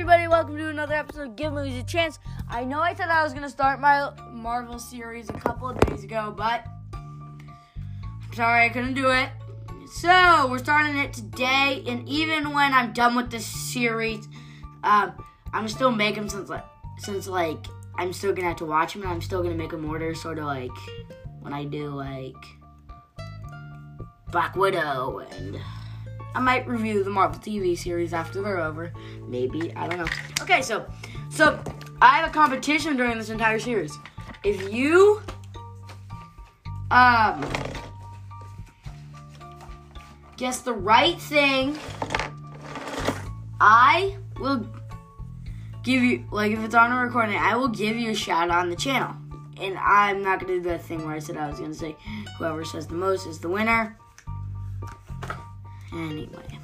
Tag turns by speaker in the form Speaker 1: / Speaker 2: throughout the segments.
Speaker 1: everybody? Welcome to another episode of Give Movies a Chance. I know I said I was going to start my Marvel series a couple of days ago, but I'm sorry I couldn't do it. So, we're starting it today, and even when I'm done with this series, um, I'm still making since like, since like I'm still gonna have to watch them, and I'm still gonna make them order, sort of like when I do like Black Widow and I might review the Marvel TV series after they're over. Maybe. I don't know. Okay, so so I have a competition during this entire series. If you um guess the right thing, I will give you like if it's on a recording, I will give you a shout out on the channel. And I'm not gonna do that thing where I said I was gonna say whoever says the most is the winner. Anyway.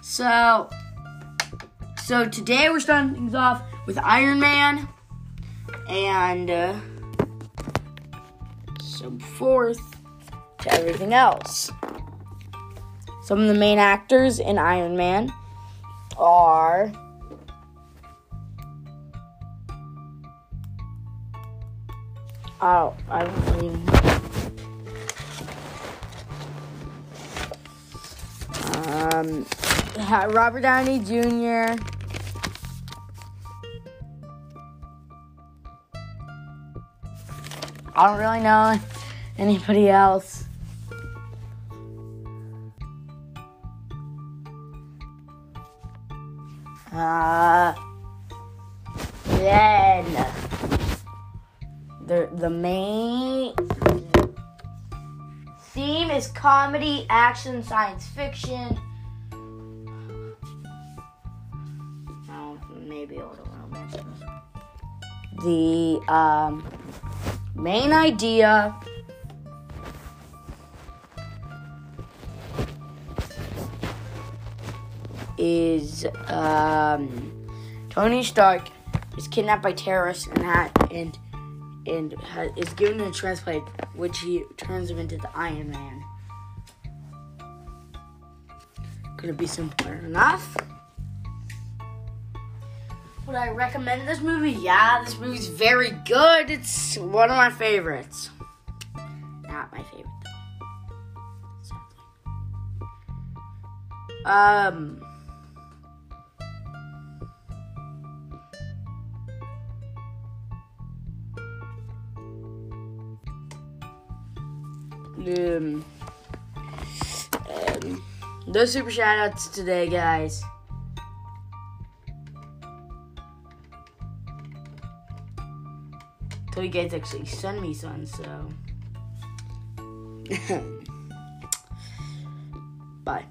Speaker 1: So so today we're starting things off with Iron Man and uh, so forth to everything else. Some of the main actors in Iron Man are Oh, I don't even Robert Downey Jr. I don't really know anybody else. Uh, then the the main theme is comedy, action, science fiction. Maybe a little romance. The um, main idea is um, Tony Stark is kidnapped by terrorists and ha- and and is given a transplant, which he turns him into the Iron Man. Could it be simpler enough? Would I recommend this movie? Yeah, this movie's very good. It's one of my favorites. Not my favorite though. Um. Um, um, no super shout outs today, guys. So you guys actually send me some, so. Bye.